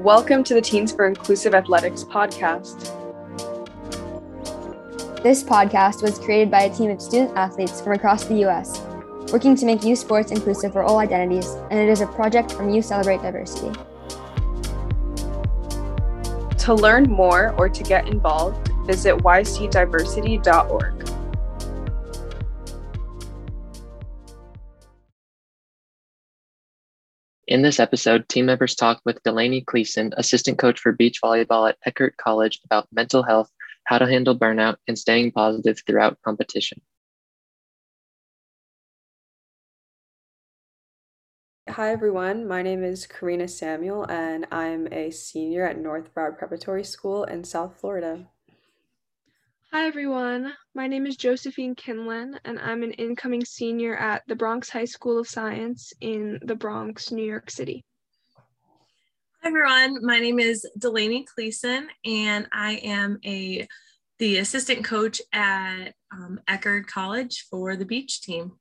Welcome to the Teens for Inclusive Athletics podcast. This podcast was created by a team of student athletes from across the U.S., working to make youth sports inclusive for all identities, and it is a project from Youth Celebrate Diversity. To learn more or to get involved, visit ycdiversity.org. In this episode, team members talk with Delaney Clesen, assistant coach for beach volleyball at Eckerd College, about mental health, how to handle burnout, and staying positive throughout competition. Hi, everyone. My name is Karina Samuel, and I'm a senior at North Broward Preparatory School in South Florida. Hi, everyone. My name is Josephine Kinlan, and I'm an incoming senior at the Bronx High School of Science in the Bronx, New York City. Hi, everyone. My name is Delaney Clesen, and I am a the assistant coach at um, Eckerd College for the beach team.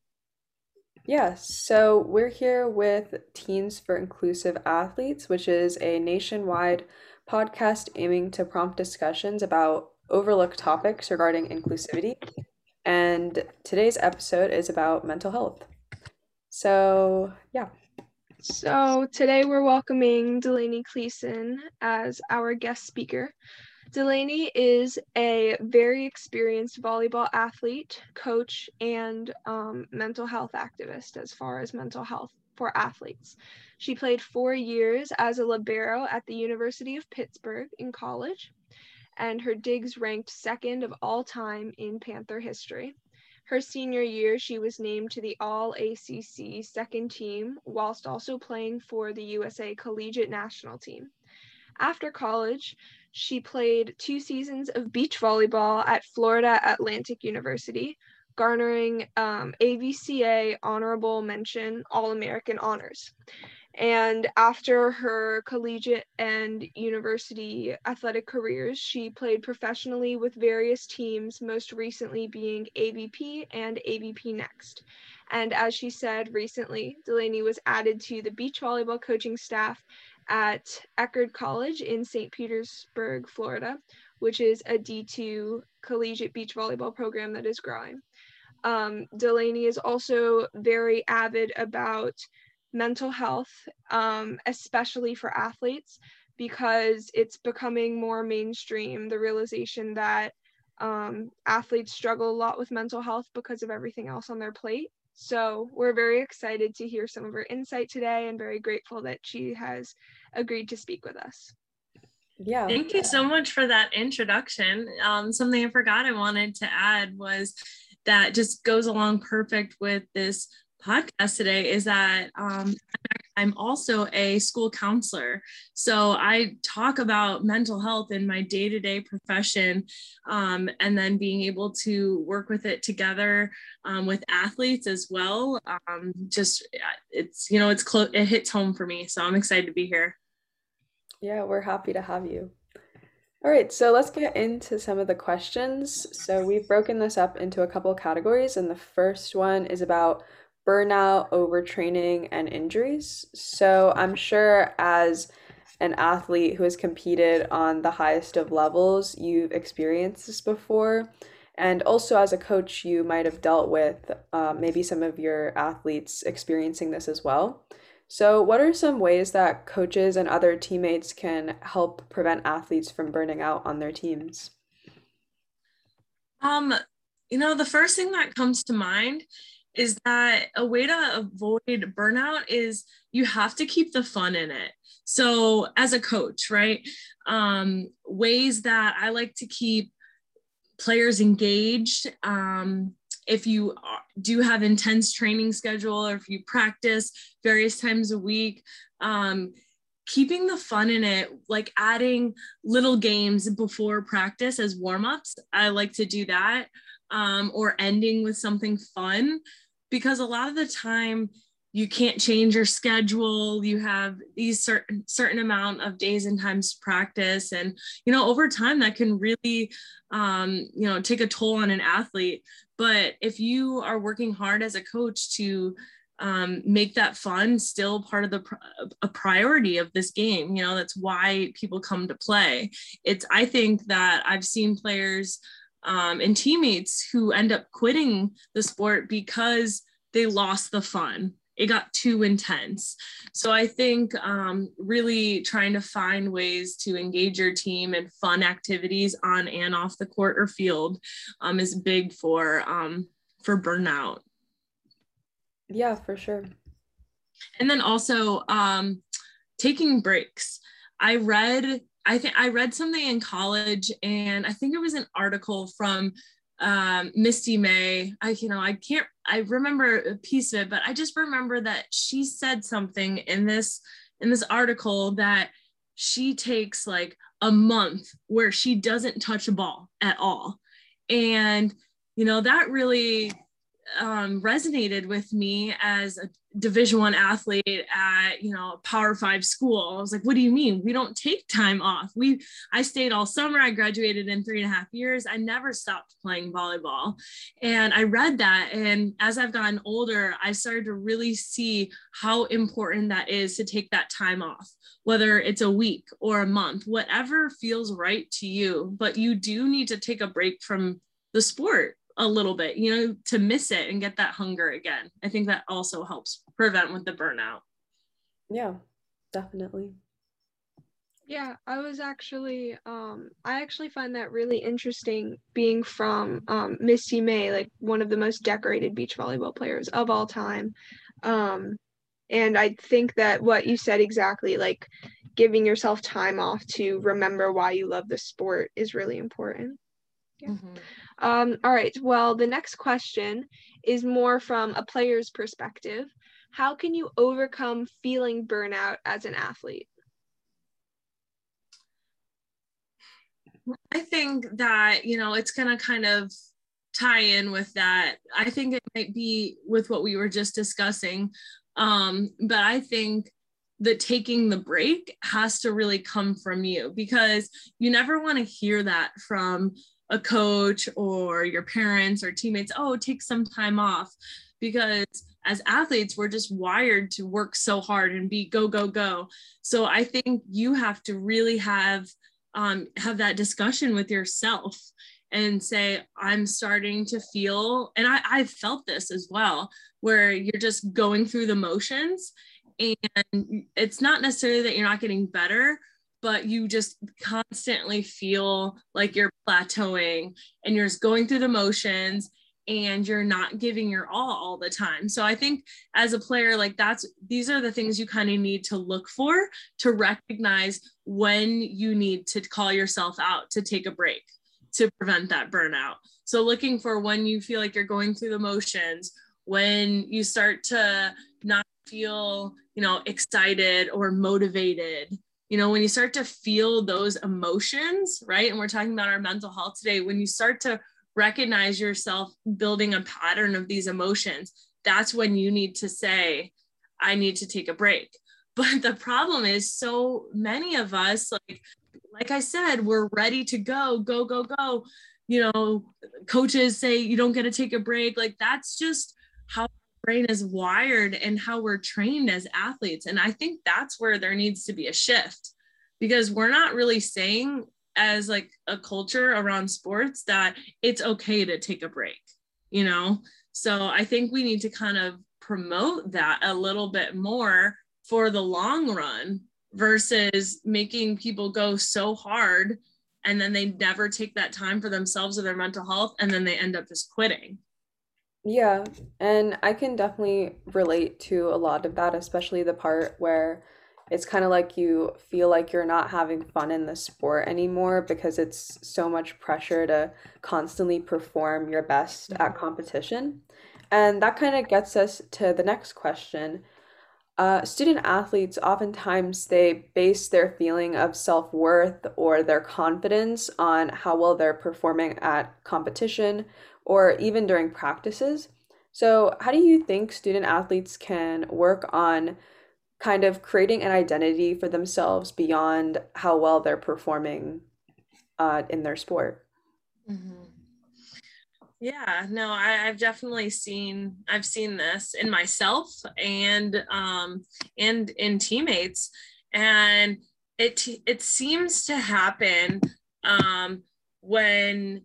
Yes, so we're here with Teens for Inclusive Athletes, which is a nationwide podcast aiming to prompt discussions about overlooked topics regarding inclusivity. And today's episode is about mental health. So, yeah. So, today we're welcoming Delaney Clesen as our guest speaker. Delaney is a very experienced volleyball athlete, coach, and um, mental health activist as far as mental health for athletes. She played four years as a libero at the University of Pittsburgh in college and her digs ranked second of all time in Panther history. Her senior year, she was named to the All ACC second team, whilst also playing for the USA Collegiate National Team. After college, she played two seasons of beach volleyball at Florida Atlantic University, garnering um, AVCA honorable mention All American honors. And after her collegiate and university athletic careers, she played professionally with various teams, most recently being AVP and AVP Next. And as she said recently, Delaney was added to the beach volleyball coaching staff at Eckerd College in St. Petersburg, Florida, which is a D2 collegiate beach volleyball program that is growing. Um, Delaney is also very avid about mental health, um, especially for athletes, because it's becoming more mainstream. The realization that um, athletes struggle a lot with mental health because of everything else on their plate. So we're very excited to hear some of her insight today and very grateful that she has agreed to speak with us. Yeah. Thank you so much for that introduction. Um, something I forgot I wanted to add was that just goes along perfect with this podcast today is that um, I'm also a school counselor. So I talk about mental health in my day to day profession um, and then being able to work with it together um, with athletes as well. Um, just it's, you know, it's close, it hits home for me. So I'm excited to be here. Yeah, we're happy to have you. All right, so let's get into some of the questions. So we've broken this up into a couple categories, and the first one is about burnout, overtraining, and injuries. So I'm sure as an athlete who has competed on the highest of levels, you've experienced this before. And also, as a coach, you might have dealt with uh, maybe some of your athletes experiencing this as well. So, what are some ways that coaches and other teammates can help prevent athletes from burning out on their teams? Um, you know, the first thing that comes to mind is that a way to avoid burnout is you have to keep the fun in it. So, as a coach, right, um, ways that I like to keep players engaged. Um, if you do have intense training schedule or if you practice various times a week, um, keeping the fun in it, like adding little games before practice as warm ups. I like to do that um, or ending with something fun because a lot of the time you can't change your schedule. You have these certain certain amount of days and times to practice. And you know over time that can really um, you know take a toll on an athlete. But if you are working hard as a coach to um, make that fun still part of the a priority of this game you know that's why people come to play. It's i think that i've seen players um, and teammates who end up quitting the sport because they lost the fun it got too intense so i think um, really trying to find ways to engage your team in fun activities on and off the court or field um, is big for um, for burnout yeah, for sure. And then also um, taking breaks. I read, I think I read something in college, and I think it was an article from um, Misty May. I, you know, I can't, I remember a piece of it, but I just remember that she said something in this in this article that she takes like a month where she doesn't touch a ball at all, and you know that really um, resonated with me as a division one athlete at you know power five school. I was like what do you mean? We don't take time off. We i stayed all summer. I graduated in three and a half years. I never stopped playing volleyball. And i read that and as i've gotten older i started to really see how important that is to take that time off whether it's a week or a month whatever feels right to you. But you do need to take a break from the sport a little bit, you know, to miss it and get that hunger again. I think that also helps prevent with the burnout. Yeah, definitely. Yeah, I was actually um I actually find that really interesting being from um Misty May, like one of the most decorated beach volleyball players of all time. Um and I think that what you said exactly, like giving yourself time off to remember why you love the sport is really important. Yeah. Mm-hmm. Um, all right. Well, the next question is more from a player's perspective. How can you overcome feeling burnout as an athlete? I think that, you know, it's going to kind of tie in with that. I think it might be with what we were just discussing. Um, but I think that taking the break has to really come from you because you never want to hear that from a coach or your parents or teammates, oh, take some time off. Because as athletes, we're just wired to work so hard and be go, go, go. So I think you have to really have um, have that discussion with yourself and say, I'm starting to feel, and I, I've felt this as well, where you're just going through the motions and it's not necessarily that you're not getting better, but you just constantly feel like you're plateauing and you're just going through the motions and you're not giving your all all the time. So I think as a player like that's these are the things you kind of need to look for to recognize when you need to call yourself out to take a break to prevent that burnout. So looking for when you feel like you're going through the motions, when you start to not feel, you know, excited or motivated you know when you start to feel those emotions right and we're talking about our mental health today when you start to recognize yourself building a pattern of these emotions that's when you need to say i need to take a break. But the problem is so many of us like like i said we're ready to go go go go. You know coaches say you don't get to take a break. Like that's just how brain is wired and how we're trained as athletes. And I think that's where there needs to be a shift because we're not really saying as like a culture around sports that it's okay to take a break, you know? So I think we need to kind of promote that a little bit more for the long run versus making people go so hard and then they never take that time for themselves or their mental health and then they end up just quitting. Yeah, and I can definitely relate to a lot of that, especially the part where it's kind of like you feel like you're not having fun in the sport anymore because it's so much pressure to constantly perform your best at competition. And that kind of gets us to the next question. Uh, student athletes oftentimes they base their feeling of self-worth or their confidence on how well they're performing at competition or even during practices. So, how do you think student athletes can work on kind of creating an identity for themselves beyond how well they're performing uh, in their sport? Mm-hmm. Yeah, no, I, I've definitely seen I've seen this in myself and um and in teammates. And it it seems to happen um when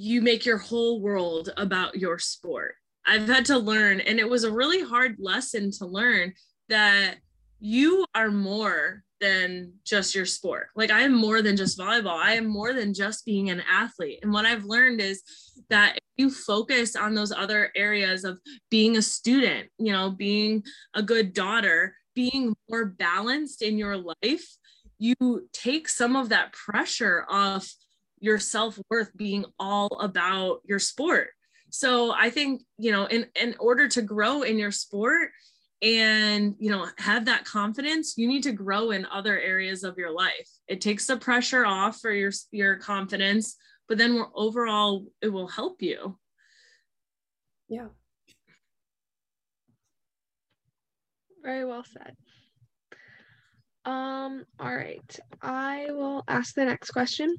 you make your whole world about your sport. I've had to learn, and it was a really hard lesson to learn that you are more than just your sport. Like I am more than just volleyball. I am more than just being an athlete. And what I've learned is that if you focus on those other areas of being a student, you know, being a good daughter, being more balanced in your life, you take some of that pressure off your self-worth being all about your sport. So I think, you know, in in order to grow in your sport, and you know have that confidence you need to grow in other areas of your life. It takes the pressure off for your your confidence but then we're overall it will help you. Yeah. Very well said. Um all right. I will ask the next question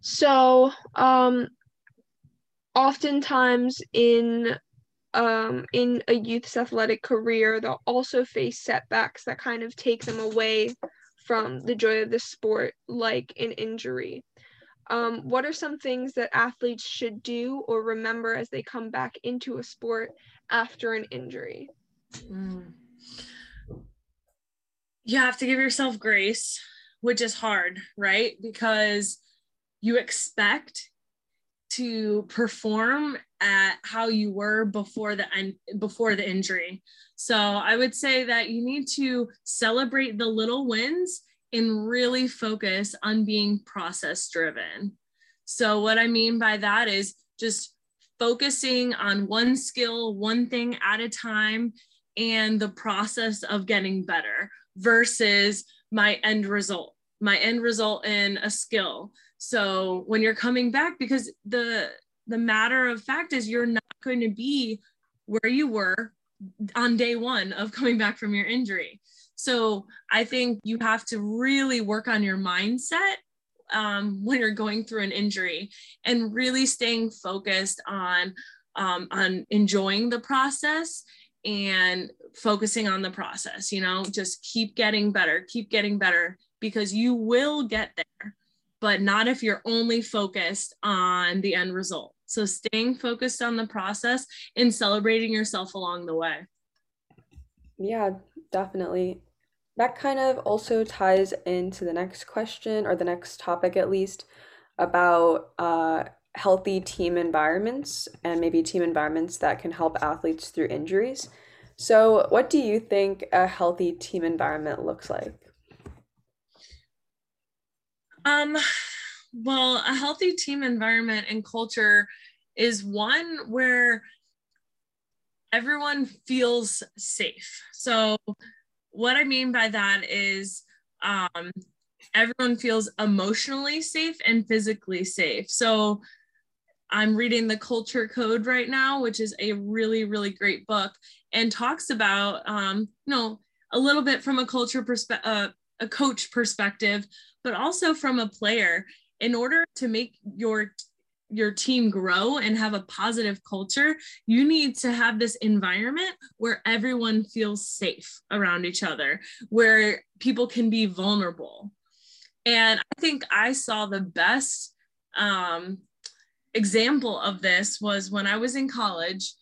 so um oftentimes in um, in a youth's athletic career, they'll also face setbacks that kind of take them away from the joy of the sport, like an injury. Um, what are some things that athletes should do or remember as they come back into a sport after an injury? Mm. You have to give yourself grace, which is hard, right? Because you expect to perform at how you were before the end before the injury. So I would say that you need to celebrate the little wins and really focus on being process driven. So what I mean by that is just focusing on one skill, one thing at a time and the process of getting better versus my end result, my end result in a skill. So when you're coming back, because the the matter of fact is you're not going to be where you were on day one of coming back from your injury. So I think you have to really work on your mindset um, when you're going through an injury and really staying focused on um, on enjoying the process and focusing on the process. You know, just keep getting better, keep getting better because you will get there but not if you're only focused on the end result. So staying focused on the process and celebrating yourself along the way. Yeah, definitely. That kind of also ties into the next question or the next topic, at least, about uh, healthy team environments and maybe team environments that can help athletes through injuries. So, what do you think a healthy team environment looks like? Um, well, a healthy team environment and culture is one where everyone feels safe. So, what I mean by that is um, everyone feels emotionally safe and physically safe. So, I'm reading the Culture Code right now, which is a really, really great book, and talks about, um, you know, a little bit from a culture perspective, uh, a coach perspective, but also from a player. In order to make your your team grow and have a positive culture, you need to have this environment where everyone feels safe around each other, where people can be vulnerable. And I think I saw the best um, example of this was when I was in college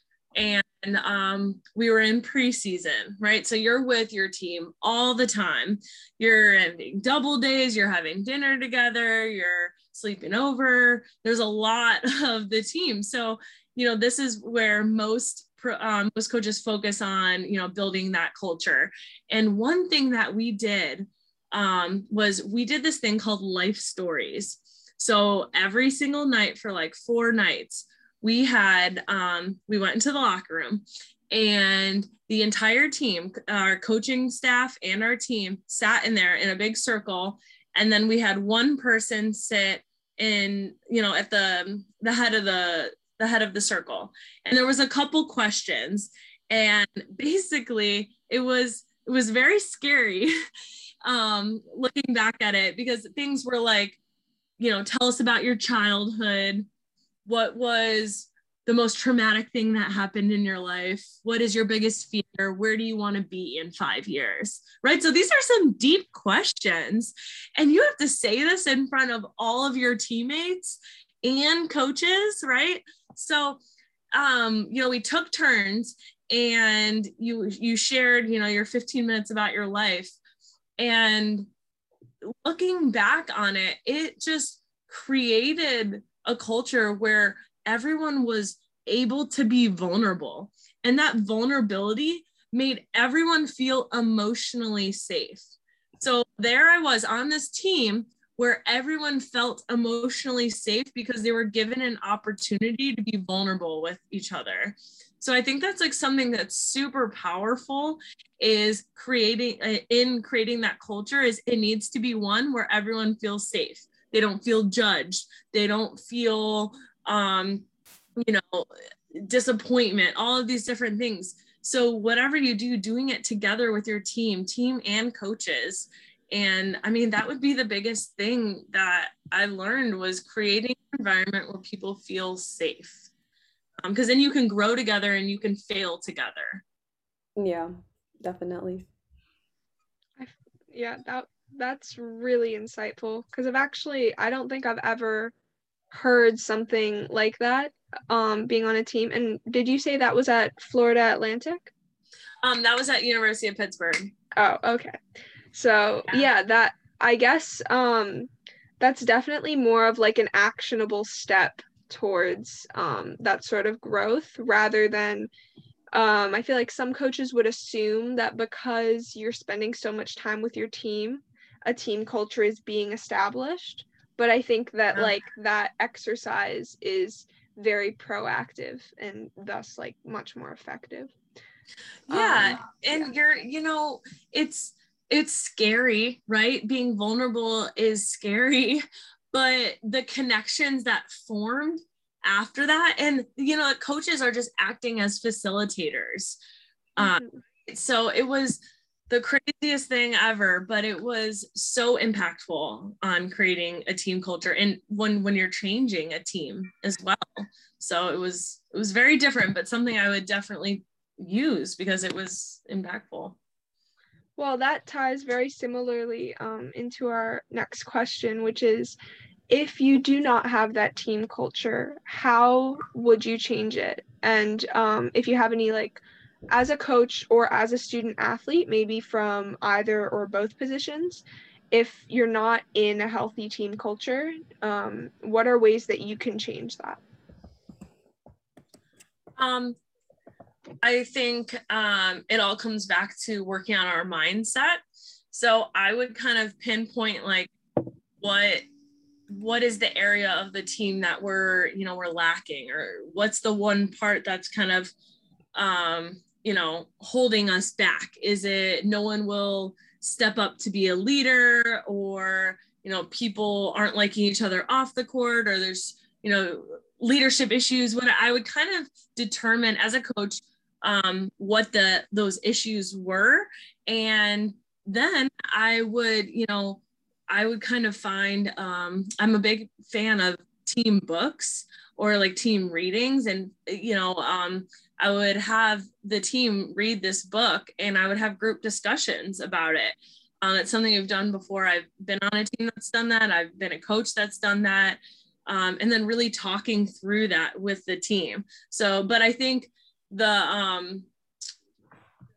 and um, we were in preseason, right? So you're with your team all the time. You're having double days, you're having dinner together, you're sleeping over. There's a lot of the team. So, you know, this is where most um, most coaches focus on, you know, building that culture. And one thing that we did um, was we did this thing called life stories. So every single night for like four nights, we had um, we went into the locker room and the entire team our coaching staff and our team sat in there in a big circle. And then we had one person sit in you know at the the head of the the head of the circle. And there was a couple questions. And basically it was it was very scary um looking back at it because things were like you know tell us about your childhood what was the most traumatic thing that happened in your life? What is your biggest fear? Where do you want to be in five years? Right. So these are some deep questions. And you have to say this in front of all of your teammates and coaches, right? So, um, you know, we took turns and you you shared, you know, your 15 minutes about your life. And looking back on it, it just created a culture where everyone was able to be vulnerable. And that vulnerability made everyone feel emotionally safe. So there I was on this team where everyone felt emotionally safe because they were given an opportunity to be vulnerable with each other. So I think that's like something that's super powerful is creating uh, in creating that culture is it needs to be one where everyone feels safe. They don't feel judged. They don't feel um you know, disappointment, all of these different things. So, whatever you do, doing it together with your team, team and coaches. And I mean, that would be the biggest thing that I learned was creating an environment where people feel safe. Because um, then you can grow together and you can fail together. Yeah, definitely. I, yeah, that that's really insightful because I've actually I don't think I've ever heard something like that um being on a team and did you say that was at Florida Atlantic? Um that was at University of Pittsburgh. Oh, okay. So, yeah, yeah that I guess um that's definitely more of like an actionable step towards um that sort of growth rather than um I feel like some coaches would assume that because you're spending so much time with your team, a team culture is being established but i think that yeah. like that exercise is very proactive and thus like much more effective yeah um, and yeah. you're you know it's it's scary right being vulnerable is scary but the connections that formed after that and you know coaches are just acting as facilitators um, mm-hmm. um, so it was the craziest thing ever, but it was so impactful on creating a team culture and when when you're changing a team as well. So it was it was very different, but something I would definitely use because it was impactful. Well, that ties very similarly um, into our next question, which is if you do not have that team culture, how would you change it? And um, if you have any like as a coach or as a student athlete, maybe from either or both positions, if you're not in a healthy team culture, um, what are ways that you can change that? Um, I think um, it all comes back to working on our mindset. So I would kind of pinpoint like what what is the area of the team that we're you know we're lacking or what's the one part that's kind of um, you know holding us back? Is it no one will step up to be a leader or you know people aren't liking each other off the court or there's you know leadership issues? What i would kind of determine as a coach um, what the those issues were. And then i would you know i would kind of find um, i'm a big fan of team books or like team readings and you know um, I would have the team read this book and I would have group discussions about it. Um, it's something I've done before. I've been on a team that's done that. I've been a coach that's done that. Um, and then really talking through that with the team. So, but I think the, um,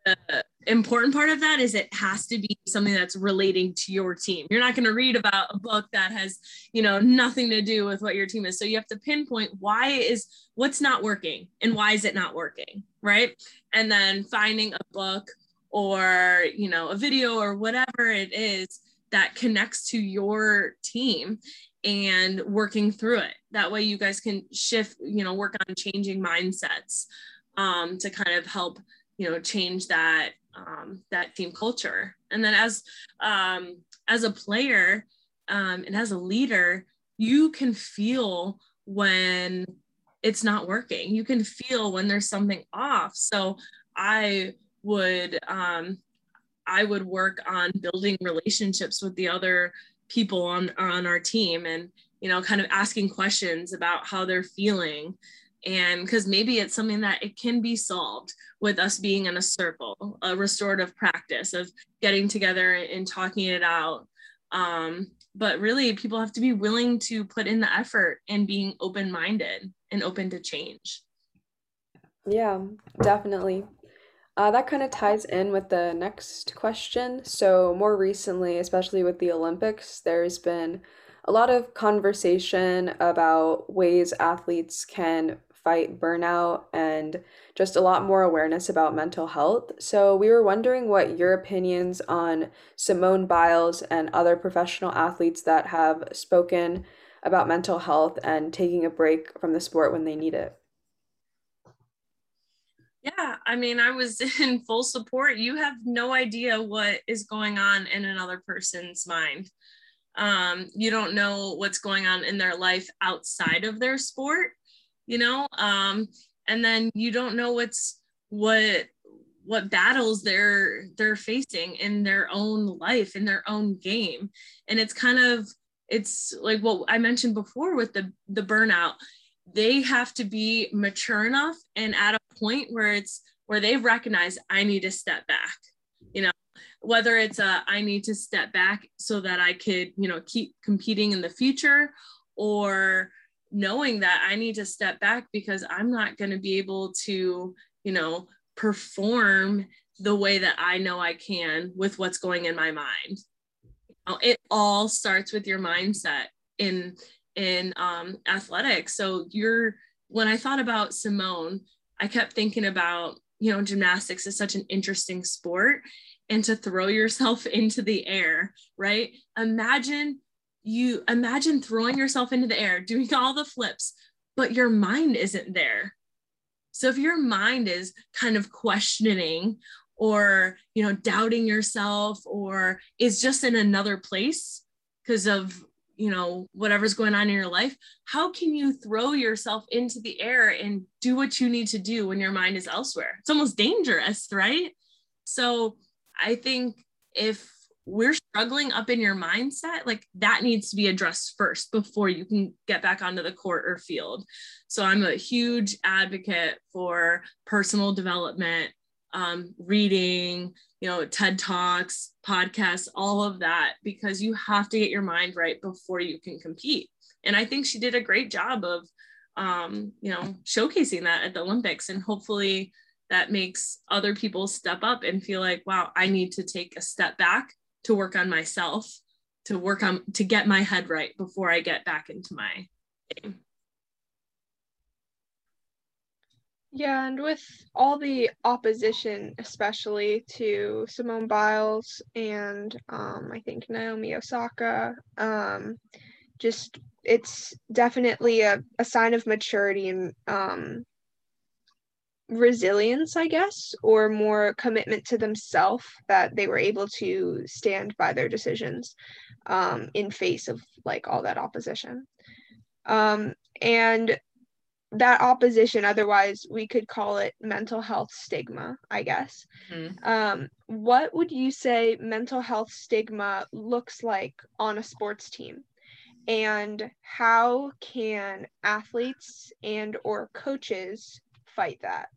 the important part of that is it has to be something that's relating to your team. You're not going to read about a book that has, you know, nothing to do with what your team is. So you have to pinpoint why is what's not working and why is it not working, right? And then finding a book or, you know, a video or whatever it is that connects to your team and working through it. That way you guys can shift, you know, work on changing mindsets um, to kind of help, you know, change that um, that team culture. And then as um, as a player um, and as a leader, you can feel when it's not working. You can feel when there's something off. So I would um, I would work on building relationships with the other people on on our team and you know, kind of asking questions about how they're feeling. And because maybe it's something that it can be solved with us being in a circle, a restorative practice of getting together and talking it out. Um, but really, people have to be willing to put in the effort and being open minded and open to change. Yeah, definitely. Uh, that kind of ties in with the next question. So, more recently, especially with the Olympics, there's been a lot of conversation about ways athletes can fight burnout and just a lot more awareness about mental health. So, we were wondering what your opinions on Simone Biles and other professional athletes that have spoken about mental health and taking a break from the sport when they need it. Yeah, I mean, I was in full support. You have no idea what is going on in another person's mind. Um, you don't know what's going on in their life outside of their sport, you know, um, and then you don't know what's what what battles they're they're facing in their own life in their own game and it's kind of it's like what i mentioned before with the the burnout they have to be mature enough and at a point where it's where they've recognized I need to step back. You know, whether it's a I need to step back so that I could, you know, keep competing in the future or knowing that I need to step back because I'm not going to be able to, you know, perform the way that I know I can with what's going in my mind. Know, it all starts with your mindset in in um, athletics. So you're when I thought about Simone, I kept thinking about, you know, gymnastics is such an interesting sport and to throw yourself into the air, right? Imagine you imagine throwing yourself into the air, doing all the flips, but your mind isn't there. So if your mind is kind of questioning or, you know, doubting yourself or is just in another place because of you know whatever's going on in your life how can you throw yourself into the air and do what you need to do when your mind is elsewhere it's almost dangerous right so i think if we're struggling up in your mindset like that needs to be addressed first before you can get back onto the court or field so i'm a huge advocate for personal development um, reading, you know, TED Talks, podcasts, all of that, because you have to get your mind right before you can compete. And I think she did a great job of, um, you know, showcasing that at the Olympics. And hopefully that makes other people step up and feel like, wow, I need to take a step back to work on myself, to work on, to get my head right before I get back into my game. Yeah, and with all the opposition, especially to Simone Biles and um, I think Naomi Osaka, um, just it's definitely a, a sign of maturity and um, resilience, I guess, or more commitment to themselves that they were able to stand by their decisions um, in face of like all that opposition. Um, and that opposition otherwise we could call it mental health stigma i guess mm-hmm. um, what would you say mental health stigma looks like on a sports team and how can athletes and or coaches fight that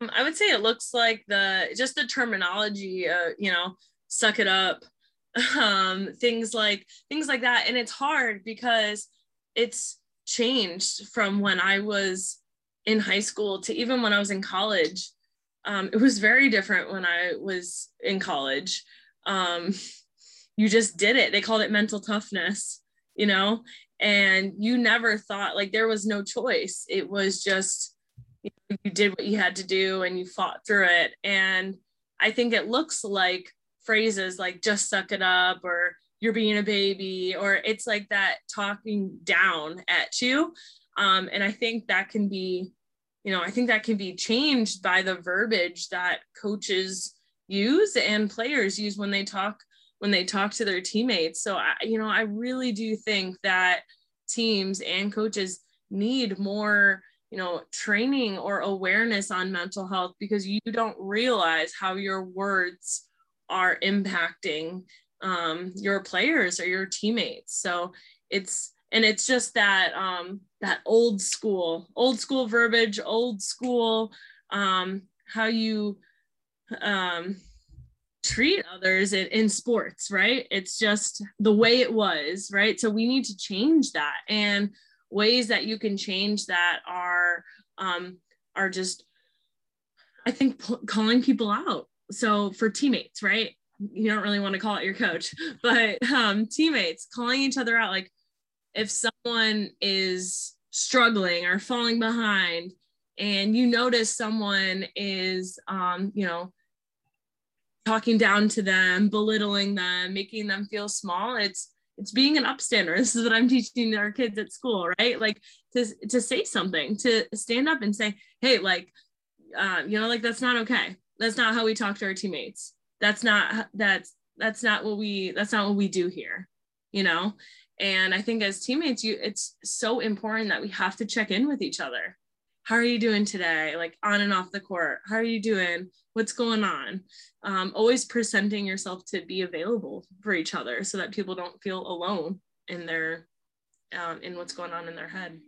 um, i would say it looks like the just the terminology uh, you know suck it up um, things like things like that and it's hard because it's changed from when I was in high school to even when I was in college. Um, it was very different when I was in college. Um, you just did it. They called it mental toughness, you know, and you never thought like there was no choice. It was just you, know, you did what you had to do and you fought through it. And I think it looks like phrases like just suck it up or you're being a baby or it's like that talking down at you um, and i think that can be you know i think that can be changed by the verbiage that coaches use and players use when they talk when they talk to their teammates so I, you know i really do think that teams and coaches need more you know training or awareness on mental health because you don't realize how your words are impacting um, your players or your teammates. So it's and it's just that um, that old school, old school verbiage, old school um, how you um, treat others in, in sports, right? It's just the way it was, right? So we need to change that, and ways that you can change that are um, are just I think p- calling people out. So for teammates, right? You don't really want to call it your coach, but um, teammates calling each other out. Like if someone is struggling or falling behind, and you notice someone is, um, you know, talking down to them, belittling them, making them feel small, it's it's being an upstander. This is what I'm teaching our kids at school, right? Like to to say something, to stand up and say, hey, like, uh, you know, like that's not okay. That's not how we talk to our teammates. That's not that's that's not what we that's not what we do here, you know. And I think as teammates, you it's so important that we have to check in with each other. How are you doing today? Like on and off the court. How are you doing? What's going on? Um, always presenting yourself to be available for each other so that people don't feel alone in their um, in what's going on in their head.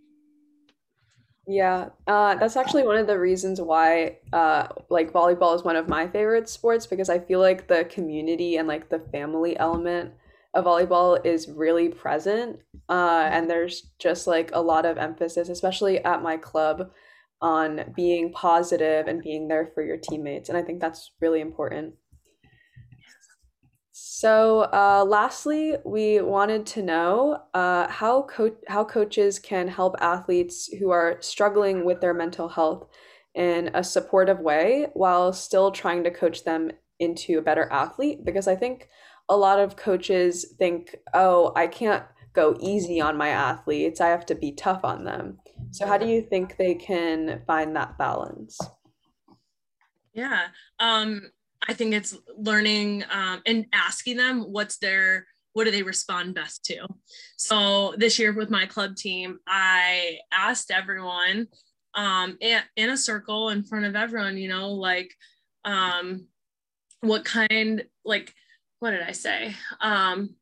Yeah, uh, that's actually one of the reasons why uh, like volleyball is one of my favorite sports because I feel like the community and like the family element of volleyball is really present. Uh, and there's just like a lot of emphasis, especially at my club, on being positive and being there for your teammates. And I think that's really important. So, uh, lastly, we wanted to know uh, how co- how coaches can help athletes who are struggling with their mental health in a supportive way while still trying to coach them into a better athlete. Because I think a lot of coaches think, "Oh, I can't go easy on my athletes. I have to be tough on them." So, how do you think they can find that balance? Yeah. Um, I think it's learning um, and asking them what's their what do they respond best to. So this year with my club team, I asked everyone um, in, in a circle in front of everyone, you know, like um, what kind, like what did I say? Um,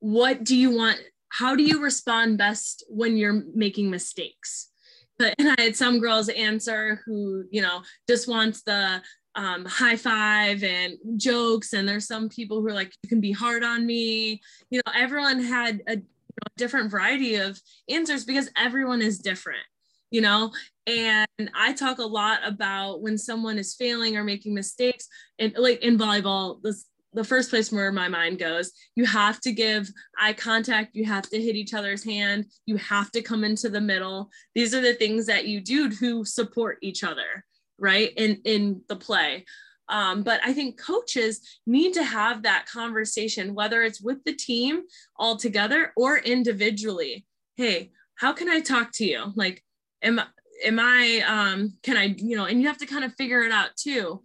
what do you want? How do you respond best when you're making mistakes? But, and I had some girls answer who, you know, just wants the um, high five and jokes. And there's some people who are like, you can be hard on me. You know, everyone had a you know, different variety of answers because everyone is different, you know. And I talk a lot about when someone is failing or making mistakes. And like in volleyball, this the first place where my mind goes you have to give eye contact you have to hit each other's hand you have to come into the middle. These are the things that you do to support each other right in in the play. Um, but i think coaches need to have that conversation whether it's with the team all together or individually. Hey how can i talk to you? Like am am i um can i you know and you have to kind of figure it out too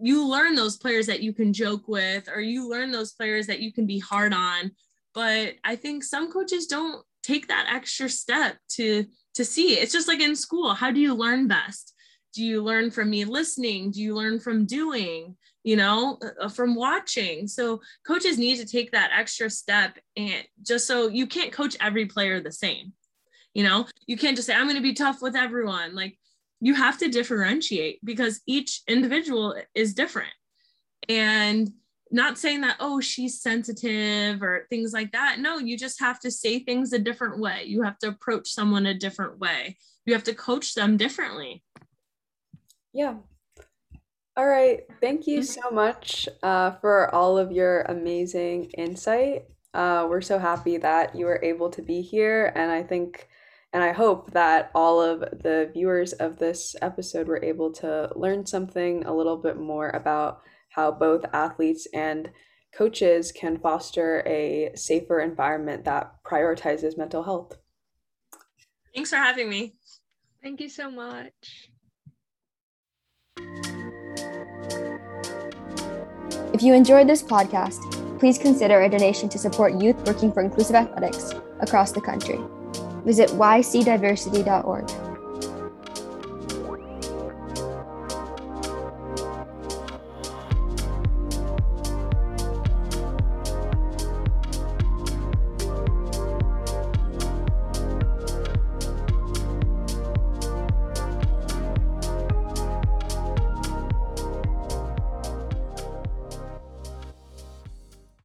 you learn those players that you can joke with or you learn those players that you can be hard on. But i think some coaches don't take that extra step to to see it's just like in school how do you learn best? Do you learn from me listening? Do you learn from doing you know uh, uh, from watching? So coaches need to take that extra step and just so you can't coach every player the same you know? You can't just say i'm going to be tough with everyone. Like you have to differentiate because each individual is different and not saying that oh she's sensitive or things like that no you just have to say things a different way you have to approach someone a different way you have to coach them differently yeah. All right. Thank you so much uh, for all of your amazing insight. Uh, we're so happy that you were able to be here. And I think and I hope that all of the viewers of this episode were able to learn something a little bit more about how both athletes and coaches can foster a safer environment that prioritizes mental health. Thanks for having me. Thank you so much. If you enjoyed this podcast, please consider a donation to support youth working for inclusive athletics across the country. Visit ycdiversity.org.